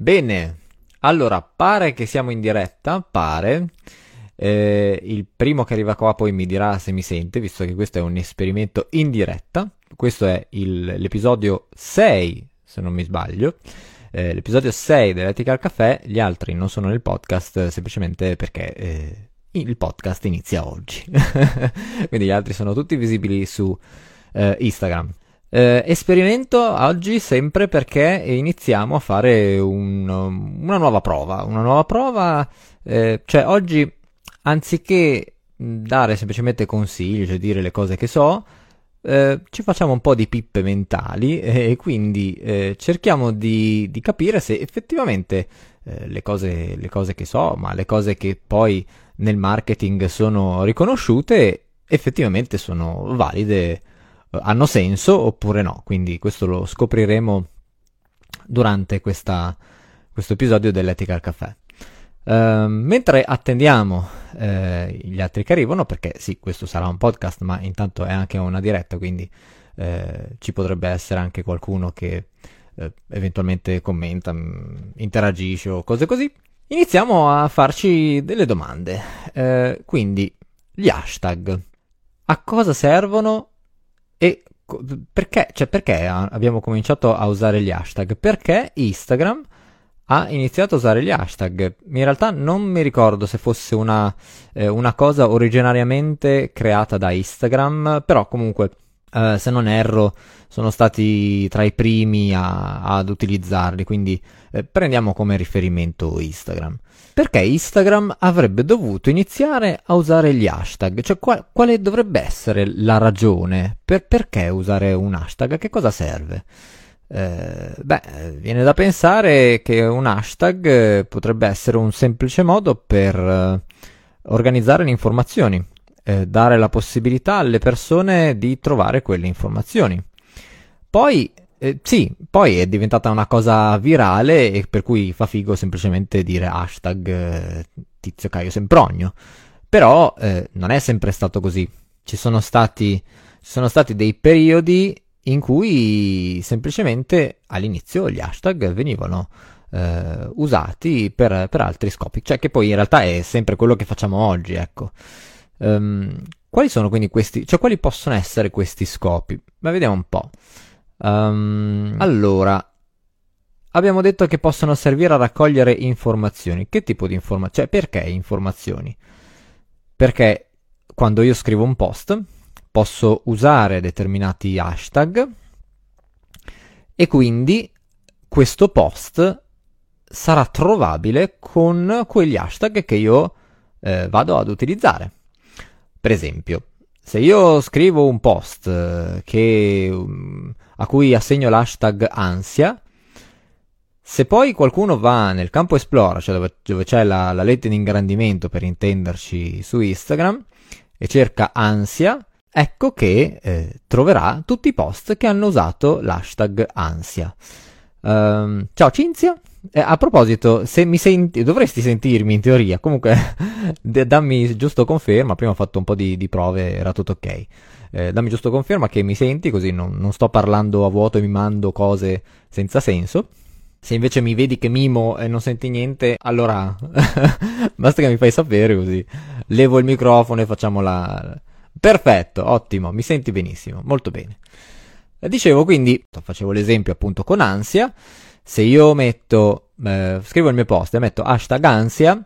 Bene, allora pare che siamo in diretta, pare. Eh, il primo che arriva qua poi mi dirà se mi sente, visto che questo è un esperimento in diretta. Questo è il, l'episodio 6, se non mi sbaglio. Eh, l'episodio 6 dell'Ethical Café, gli altri non sono nel podcast semplicemente perché eh, il podcast inizia oggi. Quindi gli altri sono tutti visibili su eh, Instagram. Eh, esperimento oggi sempre perché iniziamo a fare un, una nuova prova. Una nuova prova, eh, cioè oggi anziché dare semplicemente consigli, cioè dire le cose che so, eh, ci facciamo un po' di pippe mentali e quindi eh, cerchiamo di, di, capire se effettivamente eh, le cose, le cose che so, ma le cose che poi nel marketing sono riconosciute, effettivamente sono valide hanno senso oppure no. Quindi questo lo scopriremo durante questa, questo episodio dell'Ethical Café. Uh, mentre attendiamo uh, gli altri che arrivano, perché sì, questo sarà un podcast, ma intanto è anche una diretta, quindi uh, ci potrebbe essere anche qualcuno che eh, eventualmente commenta, mh, mm, interagisce o cose così. Iniziamo a farci delle domande. quindi, gli hashtag. A cosa servono e perché, cioè perché abbiamo cominciato a usare gli hashtag? Perché Instagram ha iniziato a usare gli hashtag. In realtà non mi ricordo se fosse una, eh, una cosa originariamente creata da Instagram, però comunque, eh, se non erro, sono stati tra i primi a, ad utilizzarli, quindi eh, prendiamo come riferimento Instagram perché Instagram avrebbe dovuto iniziare a usare gli hashtag? Cioè, qual- quale dovrebbe essere la ragione? Per- perché usare un hashtag? Che cosa serve? Eh, beh, viene da pensare che un hashtag eh, potrebbe essere un semplice modo per eh, organizzare le informazioni, eh, dare la possibilità alle persone di trovare quelle informazioni. Poi eh, sì, poi è diventata una cosa virale e per cui fa figo semplicemente dire hashtag eh, tizio Caio Semprogno. Però eh, non è sempre stato così. Ci sono stati, sono stati dei periodi in cui semplicemente all'inizio gli hashtag venivano eh, usati per, per, altri scopi, cioè che poi in realtà è sempre quello che facciamo oggi, ecco. Um, quali sono quindi questi, cioè quali possono essere questi scopi? Ma vediamo un po'. Um, allora, abbiamo detto che possono servire a raccogliere informazioni. Che tipo di informazioni? Cioè, perché informazioni? Perché quando io scrivo un post posso usare determinati hashtag e quindi questo post sarà trovabile con quegli hashtag che io eh, vado ad utilizzare. Per esempio, se io scrivo un post eh, che, um, a cui assegno l'hashtag ansia, se poi qualcuno va nel campo Esplora, cioè dove, dove c'è la, la lente di ingrandimento per intenderci su Instagram, e cerca ansia, ecco che eh, troverà tutti i post che hanno usato l'hashtag ansia. Um, ciao Cinzia, eh, a proposito, se mi senti, dovresti sentirmi in teoria, comunque dammi giusto conferma, prima ho fatto un po' di, di prove, era tutto ok. Eh, dammi giusto conferma che mi senti, così non, non, sto parlando a vuoto e mi mando cose senza senso. Se invece mi vedi che mimo e non senti niente, allora basta che mi fai sapere così. Levo il microfono e facciamo la... Perfetto, ottimo, mi senti benissimo, molto bene. Dicevo quindi, facevo l'esempio appunto con ansia, se io metto, eh, scrivo il mio post e metto hashtag ansia,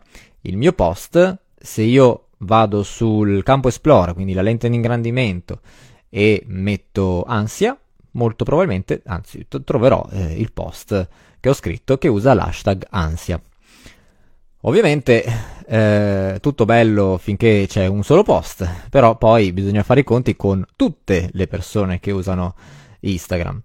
il mio post, se io vado sul campo esplora, quindi la lente di ingrandimento, e metto ansia, molto probabilmente, anzi, troverò eh, il post che ho scritto che usa l'hashtag ansia. Ovviamente eh, tutto bello finché c'è un solo post, però poi bisogna fare i conti con tutte le persone che usano Instagram.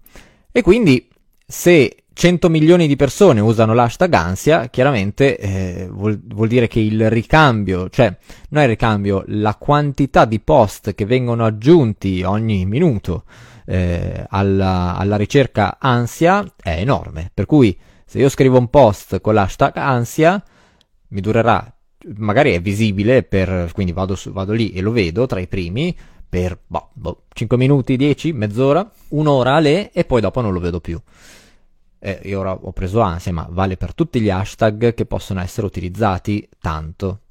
E quindi se 100 milioni di persone usano l'hashtag ansia, chiaramente eh, vuol, vuol, dire che il ricambio, cioè non è il ricambio, la quantità di post che vengono aggiunti ogni minuto eh, alla, alla, ricerca ansia è enorme. Per cui se io scrivo un post con l'hashtag ansia, mi durerà, magari è visibile, per, quindi vado, su, vado lì e lo vedo tra i primi, per boh, boh, 5 minuti, 10, mezz'ora, un'ora a lei e poi dopo non lo vedo più. Eh, io ora ho preso ansia, ma vale per tutti gli hashtag che possono essere utilizzati tanto.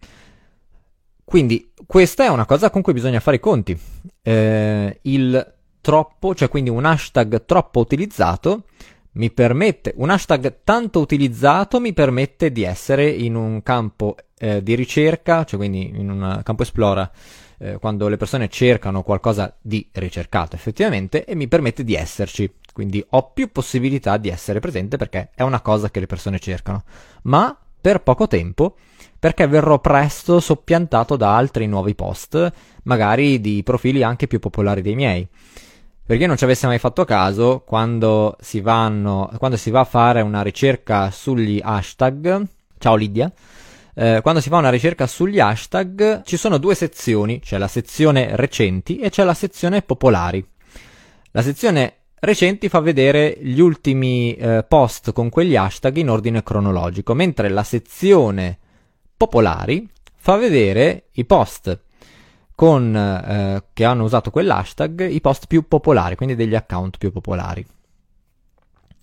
Quindi questa è una cosa con cui bisogna fare i conti. Eh, il troppo, cioè quindi un hashtag troppo utilizzato, mi permette, un hashtag tanto utilizzato mi permette di essere in un campo eh, di ricerca, cioè quindi in un campo esplora, eh, quando le persone cercano qualcosa di ricercato effettivamente e mi permette di esserci. Quindi ho più possibilità di essere presente perché è una cosa che le persone cercano, ma per poco tempo perché verrò presto soppiantato da altri nuovi post, magari di profili anche più popolari dei miei. Per chi non ci avesse mai fatto caso, quando si, vanno, quando si va a fare una ricerca sugli hashtag, ciao Lidia, eh, quando si fa una ricerca sugli hashtag ci sono due sezioni, c'è la sezione recenti e c'è la sezione popolari. La sezione recenti fa vedere gli ultimi eh, post con quegli hashtag in ordine cronologico, mentre la sezione popolari fa vedere i post con, eh, che hanno usato quell'hashtag, i post più popolari, quindi degli account più popolari.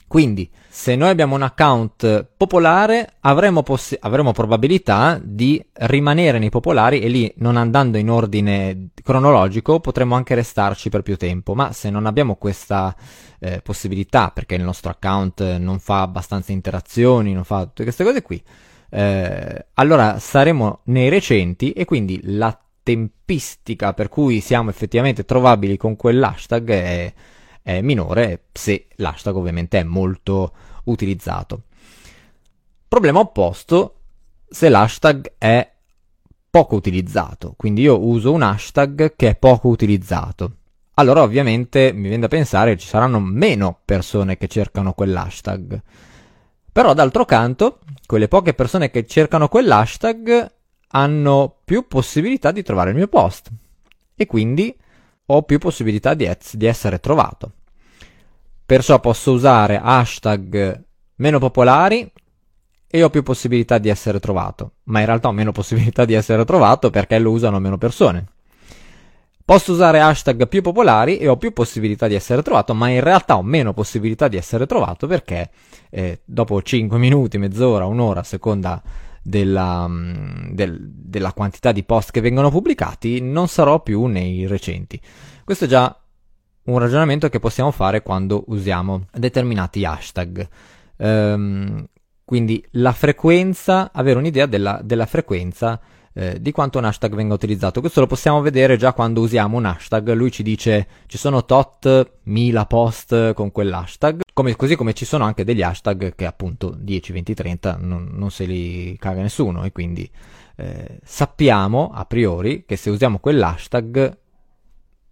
Quindi, se noi abbiamo un account popolare, avremo, poss- avremo, probabilità di rimanere nei popolari e lì, non andando in ordine cronologico, potremo anche restarci per più tempo. Ma se non abbiamo questa eh, possibilità, perché il nostro account non fa abbastanza interazioni, non fa tutte queste cose qui, eh, allora saremo nei recenti e quindi la tempistica per cui siamo effettivamente trovabili con quell'hashtag è è minore se l'hashtag ovviamente è molto utilizzato. Problema opposto se l'hashtag è poco utilizzato, quindi io uso un hashtag che è poco utilizzato. Allora ovviamente mi viene da pensare che ci saranno meno persone che cercano quell'hashtag. Però d'altro canto, quelle poche persone che cercano quell'hashtag hanno più possibilità di trovare il mio post. E quindi ho più possibilità di, ez- di essere trovato. Perciò posso usare hashtag meno popolari e ho più possibilità di essere trovato, ma in realtà ho meno possibilità di essere trovato perché lo usano meno persone. Posso usare hashtag più popolari e ho più possibilità di essere trovato, ma in realtà ho meno possibilità di essere trovato perché eh, dopo 5 minuti, mezz'ora, un'ora, seconda della, mm, del, della quantità di post che vengono pubblicati, non sarò più nei recenti. Questo è già un ragionamento che possiamo fare quando usiamo determinati hashtag. Um, quindi la frequenza, avere un'idea della, della frequenza eh, di quanto un hashtag venga utilizzato. Questo lo possiamo vedere già quando usiamo un hashtag. Lui ci dice ci sono tot mila post con quell'hashtag, come, così come ci sono anche degli hashtag che appunto 10, 20, 30 non, non se li caga nessuno e quindi eh, sappiamo a priori che se usiamo quell'hashtag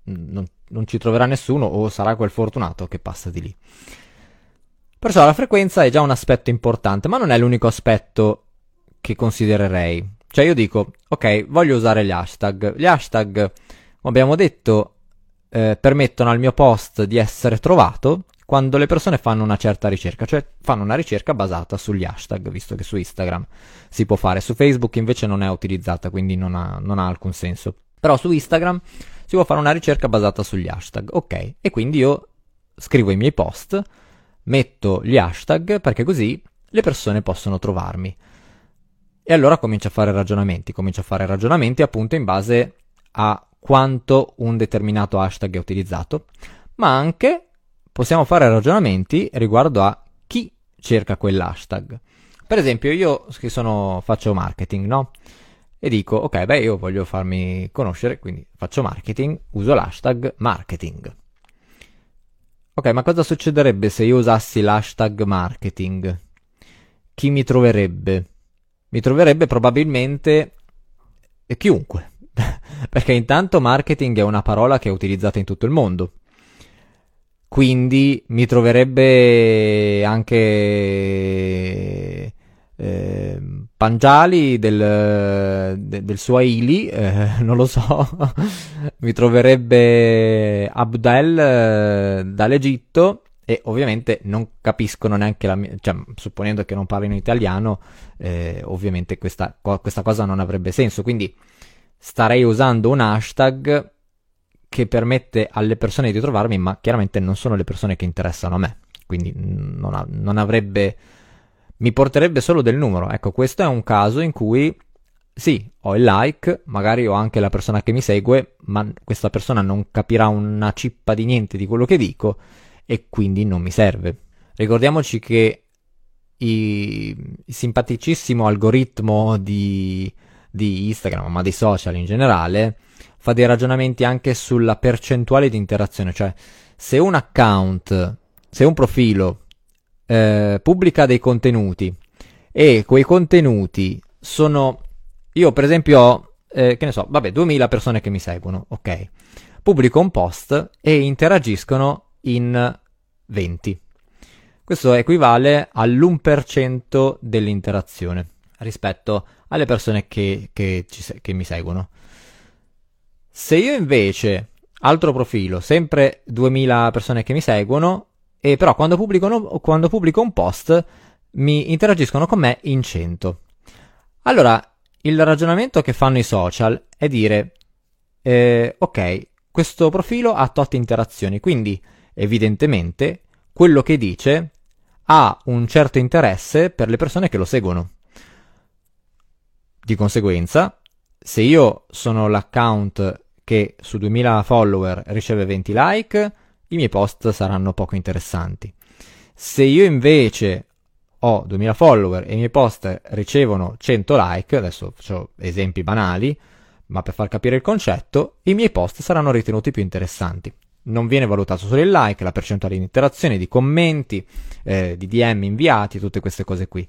non, non ci troverà nessuno o sarà quel fortunato che passa di lì. Perciò la frequenza è già un aspetto importante, ma non è l'unico aspetto che considererei. Cioè io dico, ok, voglio usare gli hashtag. Gli hashtag, come abbiamo detto, eh, permettono al mio post di essere trovato quando le persone fanno una certa ricerca, cioè fanno una ricerca basata sugli hashtag, visto che su Instagram si può fare, su Facebook invece non è utilizzata, quindi non ha, non ha alcun senso. Però su Instagram si può fare una ricerca basata sugli hashtag, ok, e quindi io scrivo i miei post, metto gli hashtag perché così le persone possono trovarmi. E allora comincio a fare ragionamenti, comincio a fare ragionamenti appunto in base a quanto un determinato hashtag è utilizzato, ma anche possiamo fare ragionamenti riguardo a chi cerca quell'hashtag. Per esempio, io che sono, faccio marketing, no? E dico, ok, beh, io voglio farmi conoscere, quindi faccio marketing, uso l'hashtag marketing. Ok, ma cosa succederebbe se io usassi l'hashtag marketing? Chi mi troverebbe? mi troverebbe probabilmente chiunque. Perché intanto marketing è una parola che è utilizzata in tutto il mondo. Quindi mi troverebbe anche eh, Pangiali del, de, del Swahili, eh, non lo so, mi troverebbe Abdel eh, dall'Egitto e ovviamente non capiscono neanche la mia, cioè supponendo che non parlino italiano, eh, ovviamente questa, questa cosa non avrebbe senso, quindi starei usando un hashtag che permette alle persone di trovarmi, ma chiaramente non sono le persone che interessano a me. quindi non, ha, non avrebbe, mi porterebbe solo del numero. Ecco, questo è un caso in cui sì, ho il like, magari ho anche la persona che mi segue, ma questa persona non capirà una cippa di niente di quello che dico e quindi non mi serve. Ricordiamoci che il simpaticissimo algoritmo di, di Instagram, ma dei social in generale, fa dei ragionamenti anche sulla percentuale di interazione, cioè se un account, se un profilo eh, pubblica dei contenuti e quei contenuti sono io, per esempio, ho, eh, che ne so, vabbè, 2000 persone che mi seguono, ok. Pubblico un post e interagiscono in 20. Questo equivale all'1% dell'interazione rispetto alle persone che, che, ci, che mi seguono. Se io invece, altro profilo, sempre 2000 persone che mi seguono, e però quando pubblico, quando pubblico un post mi interagiscono con me in 100. Allora, il ragionamento che fanno i social è dire, eh, ok, questo profilo ha tot interazioni, quindi evidentemente quello che dice ha un certo interesse per le persone che lo seguono. Di conseguenza, se io sono l'account che su 2000 follower riceve 20 like, i miei post saranno poco interessanti. Se io invece ho 2000 follower e i miei post ricevono 100 like, adesso faccio esempi banali, ma per far capire il concetto, i miei post saranno ritenuti più interessanti. Non viene valutato solo il like, la percentuale di interazione, di commenti, eh, di DM inviati, tutte queste cose qui.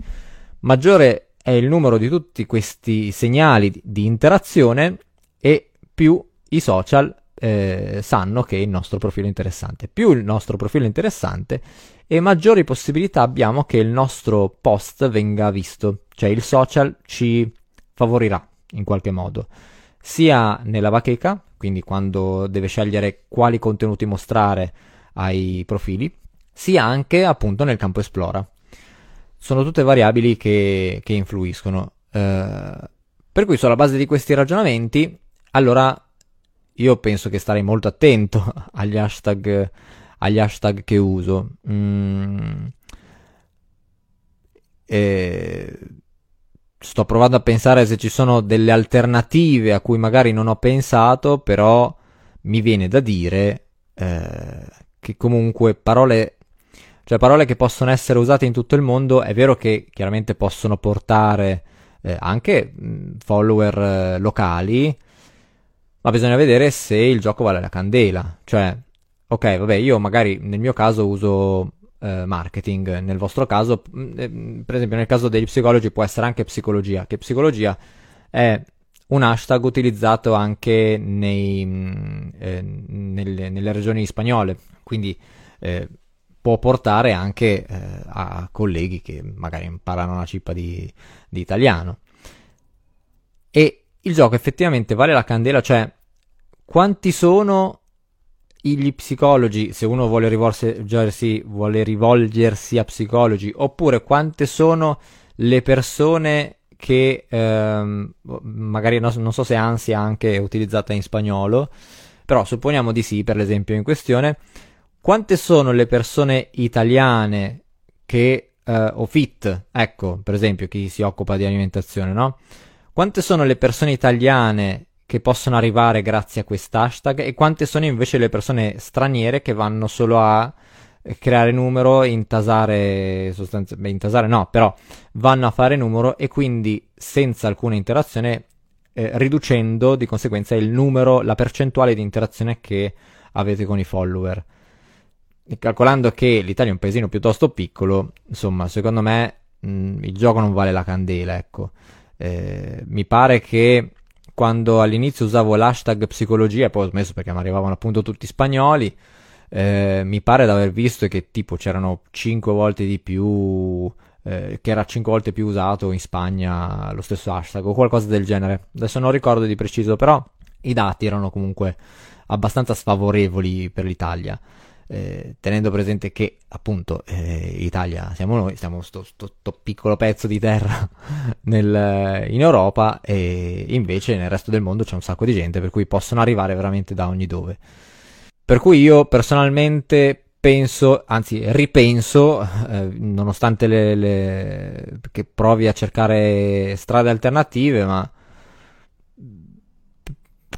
Maggiore è il numero di tutti questi segnali di, interazione e più i social eh, sanno che il nostro profilo è interessante. Più il nostro profilo è interessante e maggiori possibilità abbiamo che il nostro post venga visto, cioè il social ci favorirà in qualche modo, sia nella bacheca, quindi quando deve scegliere quali contenuti mostrare ai profili, sia anche appunto nel campo esplora. Sono tutte variabili che, che influiscono. Eh, per cui sulla base di questi ragionamenti, allora io penso che starei molto attento agli hashtag agli hashtag che uso. Mm. E sto provando a pensare se ci sono delle alternative a cui magari non ho pensato, però mi viene da dire eh, che comunque parole, cioè parole che possono essere usate in tutto il mondo, è vero che chiaramente possono portare eh, anche mm, follower eh, locali, ma bisogna vedere se il gioco vale la candela, cioè ok, vabbè, io magari nel mio caso uso eh, marketing, nel vostro caso, mm, eh, per esempio nel caso degli psicologi può essere anche psicologia, che psicologia è un hashtag utilizzato anche nei, mm, eh, nelle, nelle, regioni spagnole, quindi eh, può portare anche eh, a colleghi che magari imparano una cippa di, di italiano. Il gioco effettivamente vale la candela, cioè quanti sono gli psicologi, se uno vuole rivolgersi, vuole rivolgersi a psicologi, oppure quante sono le persone che ehm, magari no, non so se ansia anche è utilizzata in spagnolo, però supponiamo di sì per l'esempio in questione, quante sono le persone italiane che eh, o fit, ecco per esempio chi si occupa di alimentazione, no? Quante sono le persone italiane che possono arrivare grazie a quest'hashtag e quante sono invece le persone straniere che vanno solo a creare numero, intasare sostanzialmente, intasare no, però vanno a fare numero e quindi senza alcuna interazione eh, riducendo di conseguenza il numero, la percentuale di interazione che avete con i follower. Calcolando che l'Italia è un paesino piuttosto piccolo, insomma, secondo me mh, il gioco non vale la candela, ecco. Eh, mi pare che quando all'inizio usavo l'hashtag psicologia, poi ho smesso perché mi arrivavano appunto tutti spagnoli, eh, mi pare di aver visto che tipo c'erano 5 volte di più, eh, che era 5 volte più usato in Spagna lo stesso hashtag o qualcosa del genere. Adesso non ricordo di preciso, però i dati erano comunque abbastanza sfavorevoli per l'Italia eh, tenendo presente che appunto eh, Italia siamo noi, siamo sto, sto, sto piccolo pezzo di terra nel, in Europa e invece nel resto del mondo c'è un sacco di gente per cui possono arrivare veramente da ogni dove. Per cui io personalmente penso, anzi ripenso, eh, nonostante le, le, che provi a cercare strade alternative, ma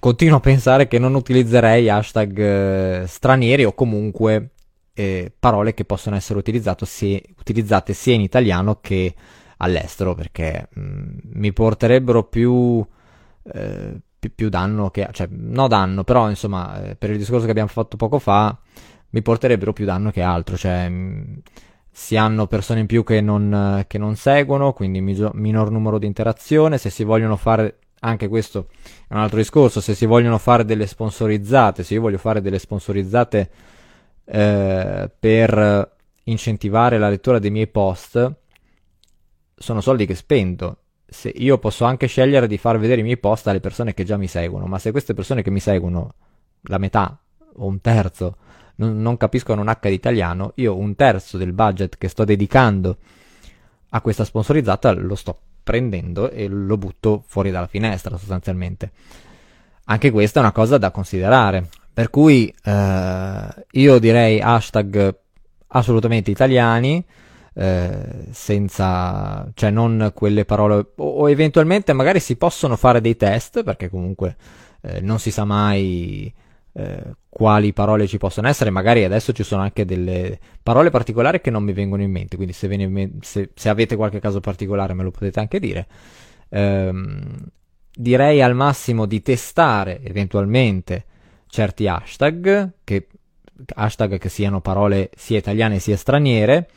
continuo a pensare che non utilizzerei hashtag eh, stranieri o comunque eh, parole che possono essere sia, utilizzate sia in italiano che all'estero perché mh, mm, mi porterebbero più, eh, più, più, danno che cioè no danno però insomma eh, per il discorso che abbiamo fatto poco fa mi porterebbero più danno che altro cioè mh, mm, si hanno persone in più che non, che non seguono quindi mi- minor numero di interazione se si vogliono fare anche questo è un altro discorso se si vogliono fare delle sponsorizzate se io voglio fare delle sponsorizzate eh, per incentivare la lettura dei miei post sono soldi che spendo. Se io posso anche scegliere di far vedere i miei post alle persone che già mi seguono, ma se queste persone che mi seguono, la metà o un terzo, non, non capiscono un H di italiano, io un terzo del budget che sto dedicando a questa sponsorizzata lo sto prendendo e lo butto fuori dalla finestra sostanzialmente. Anche questa è una cosa da considerare. Per cui eh, io direi hashtag assolutamente italiani, eh, senza, cioè non quelle parole, o, o, eventualmente magari si possono fare dei test, perché comunque eh, non si sa mai eh, quali parole ci possono essere, magari adesso ci sono anche delle parole particolari che non mi vengono in mente, quindi se, me- se, se avete qualche caso particolare me lo potete anche dire. Ehm, direi al massimo di testare eventualmente certi hashtag, che, hashtag che siano parole sia italiane sia straniere,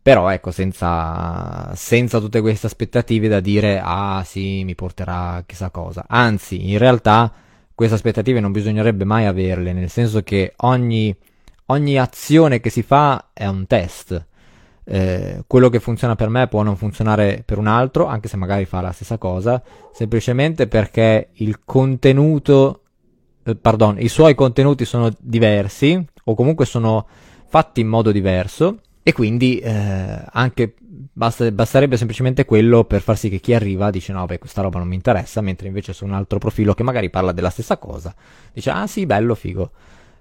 però ecco, senza, senza tutte queste aspettative da dire, ah sì, mi porterà chissà cosa. Anzi, in realtà queste aspettative non bisognerebbe mai averle, nel senso che ogni, ogni azione che si fa è un test. Eh, quello che funziona per me può non funzionare per un altro, anche se magari fa la stessa cosa, semplicemente perché il contenuto, eh, pardon, i suoi contenuti sono diversi o comunque sono fatti in modo diverso e quindi eh, anche basta, basterebbe semplicemente quello per far sì che chi arriva dice no, beh, questa roba non mi interessa, mentre invece su un altro profilo che magari parla della stessa cosa, dice ah sì, bello, figo.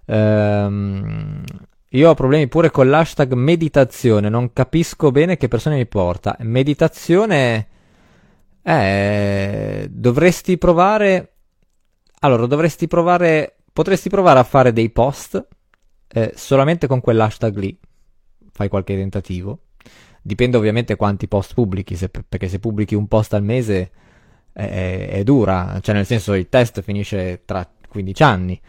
Ehm, io ho problemi pure con l'hashtag meditazione, non capisco bene che persone mi porta. Meditazione... Eh, dovresti provare... Allora, dovresti provare... Potresti provare a fare dei post eh, solamente con quell'hashtag lì fai qualche tentativo. Dipende ovviamente quanti post pubblichi, se, perché se pubblichi un post al mese è, è, dura, cioè nel senso il test finisce tra 15 anni.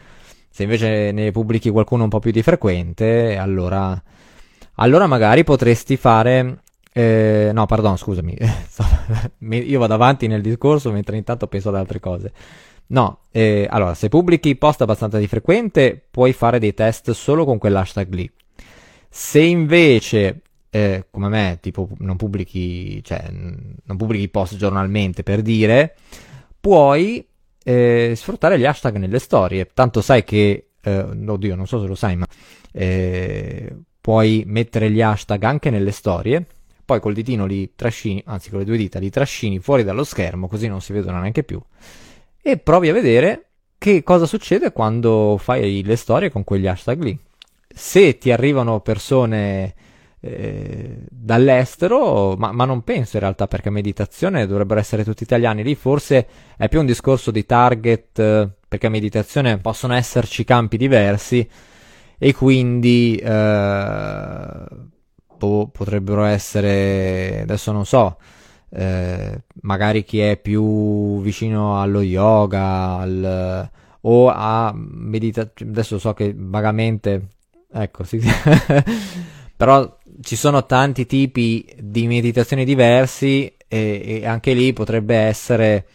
Se invece ne pubblichi qualcuno un po' più di frequente, allora, allora magari potresti fare... Eh, no, pardon, scusami, io vado avanti nel discorso mentre intanto penso ad altre cose. No, eh, allora, se pubblichi post abbastanza di frequente, puoi fare dei test solo con quell'hashtag lì. Se invece, eh, come me, tipo non pubblichi, cioè, non pubblichi post giornalmente per dire, puoi eh, sfruttare gli hashtag nelle storie. Tanto sai che, eh, oddio, non so se lo sai, ma eh, puoi mettere gli hashtag anche nelle storie. Poi col ditino li trascini, anzi con le due dita li trascini fuori dallo schermo, così non si vedono neanche più. E provi a vedere che cosa succede quando fai le storie con quegli hashtag lì se ti arrivano persone eh, dall'estero, ma, ma, non penso in realtà perché meditazione dovrebbero essere tutti italiani, lì forse è più un discorso di target, perché meditazione possono esserci campi diversi e quindi eh, po- potrebbero essere, adesso non so, eh, magari chi è più vicino allo yoga al, o a meditazione, adesso so che vagamente Ecco, sì. Però ci sono tanti tipi di meditazioni diversi e, e anche lì potrebbe essere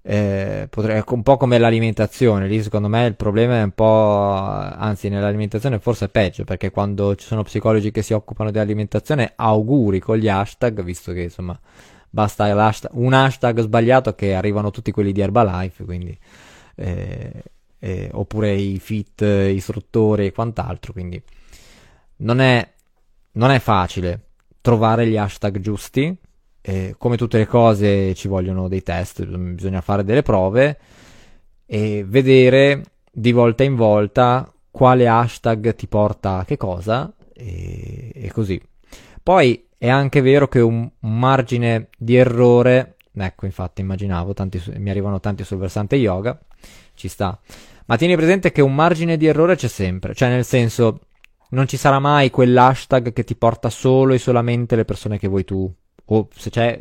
eh, potrebbe, un po' come l'alimentazione. Lì secondo me il problema è un po', anzi nell'alimentazione forse è peggio perché quando ci sono psicologi che si occupano di alimentazione auguri con gli hashtag, visto che insomma basta un hashtag sbagliato che arrivano tutti quelli di Herbalife, quindi... Eh, eh, oppure i fit istruttori e quant'altro, quindi non è, non è facile trovare gli hashtag giusti, eh, come tutte le cose ci vogliono dei test, bisogna fare delle prove e vedere di volta in volta quale hashtag ti porta a che cosa e, e così. Poi è anche vero che un, un, margine di errore, ecco infatti immaginavo, tanti, mi arrivano tanti sul versante yoga, ci sta. Ma tieni presente che un margine di errore c'è sempre, cioè nel senso non ci sarà mai quell'hashtag che ti porta solo e solamente le persone che vuoi tu. O se c'è,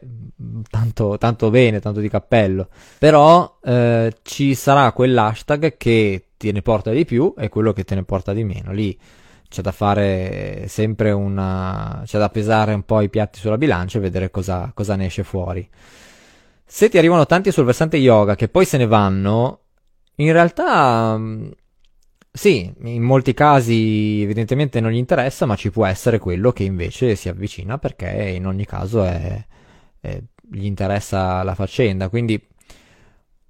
tanto, tanto bene, tanto di cappello. Però eh, ci sarà quell'hashtag che te ne porta di più e quello che te ne porta di meno. Lì c'è da fare sempre una. c'è da pesare un po' i piatti sulla bilancia e vedere cosa, cosa ne esce fuori. Se ti arrivano tanti sul versante yoga che poi se ne vanno, in realtà sì, in molti casi evidentemente non gli interessa, ma ci può essere quello che invece si avvicina perché in ogni caso è, è, gli interessa la faccenda. Quindi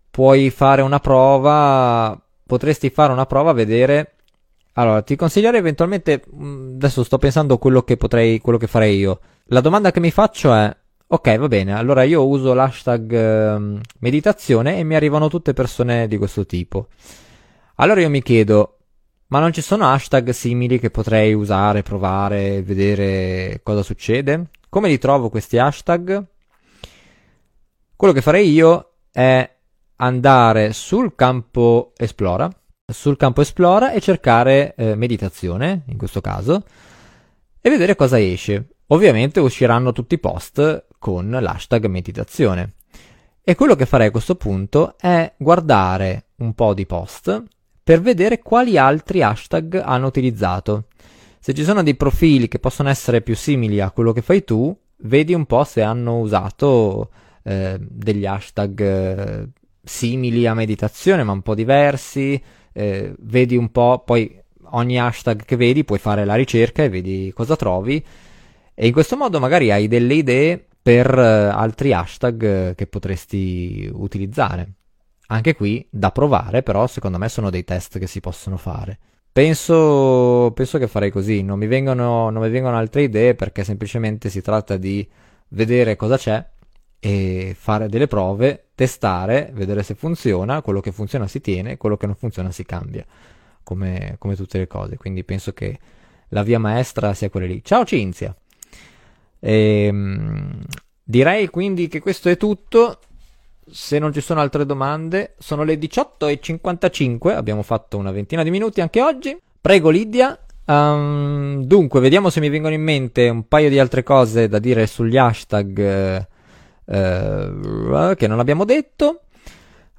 puoi fare una prova, potresti fare una prova a vedere. Allora, ti consiglierei eventualmente, mm, adesso sto pensando quello che potrei, quello che farei io. La domanda che mi faccio è, ok, va bene, allora io uso l'hashtag eh, meditazione e mi arrivano tutte persone di questo tipo. Allora io mi chiedo, ma non ci sono hashtag simili che potrei usare, provare, vedere cosa succede? Come li trovo questi hashtag? Quello che farei io è andare sul campo esplora, sul campo esplora e cercare eh, meditazione, in questo caso, e vedere cosa esce. Ovviamente usciranno tutti i post con l'hashtag meditazione. E quello che farei a questo punto è guardare un po' di post per vedere quali altri hashtag hanno utilizzato. Se ci sono dei profili che possono essere più simili a quello che fai tu, vedi un po' se hanno usato eh, degli hashtag eh, simili a meditazione, ma un po' diversi. Eh, vedi un po', poi ogni hashtag che vedi puoi fare la ricerca e vedi cosa trovi. E in questo modo magari hai delle idee per eh, altri hashtag eh, che potresti utilizzare. Anche qui da provare, però secondo me sono dei test che si possono fare. Penso, penso che farei così, non mi, vengono, non mi vengono altre idee perché semplicemente si tratta di vedere cosa c'è e fare delle prove, testare, vedere se funziona, quello che funziona si tiene, quello che non funziona si cambia, come, come tutte le cose. Quindi penso che la via maestra sia quella lì. Ciao Cinzia! E, ehm, direi quindi che questo è tutto se non ci sono altre domande, sono le 18.55, abbiamo fatto una ventina di minuti anche oggi. Prego Lidia. Um, dunque, vediamo se mi vengono in mente un paio di altre cose da dire sugli hashtag eh, eh, che non abbiamo detto.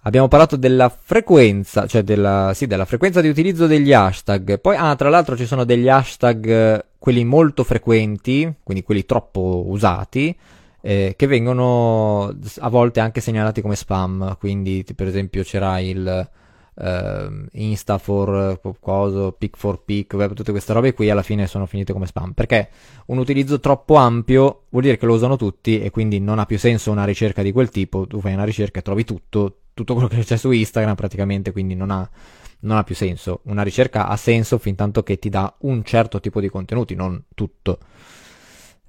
Abbiamo parlato della frequenza, cioè della, sì, della frequenza di utilizzo degli hashtag. Poi, ah, tra l'altro ci sono degli hashtag, eh, quelli molto frequenti, quindi quelli troppo usati, eh, che vengono a volte anche segnalati come spam. Quindi, per esempio, c'era il uh, Insta for coso, Pick for Pick, tutte queste robe qui alla fine sono finite come spam. Perché un utilizzo troppo ampio vuol dire che lo usano tutti e quindi non ha più senso una ricerca di quel tipo. Tu fai una ricerca e trovi tutto, tutto quello che c'è su Instagram praticamente, quindi non ha non ha più senso. Una ricerca ha senso fin tanto che ti dà un certo tipo di contenuti, non tutto.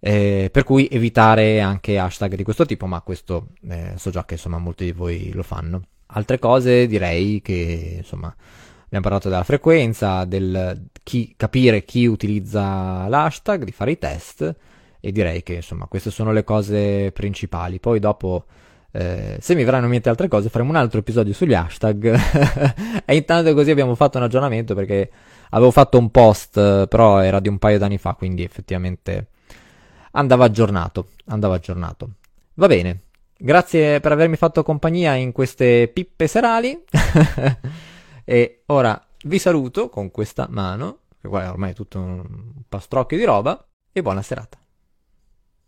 Eh, per cui evitare anche hashtag di questo tipo, ma questo eh, so già che insomma molti di voi lo fanno. Altre cose direi che insomma abbiamo parlato della frequenza, del chi, capire chi utilizza l'hashtag, di fare i test e direi che insomma queste sono le cose principali. Poi dopo eh, se mi verranno in mente altre cose faremo un altro episodio sugli hashtag e intanto così abbiamo fatto un aggiornamento perché avevo fatto un post però era di un paio d'anni fa quindi effettivamente andava aggiornato, andava aggiornato. Va bene, grazie per avermi fatto compagnia in queste pippe serali e ora vi saluto con questa mano, che qua ormai è tutto un pastrocchio di roba, e buona serata.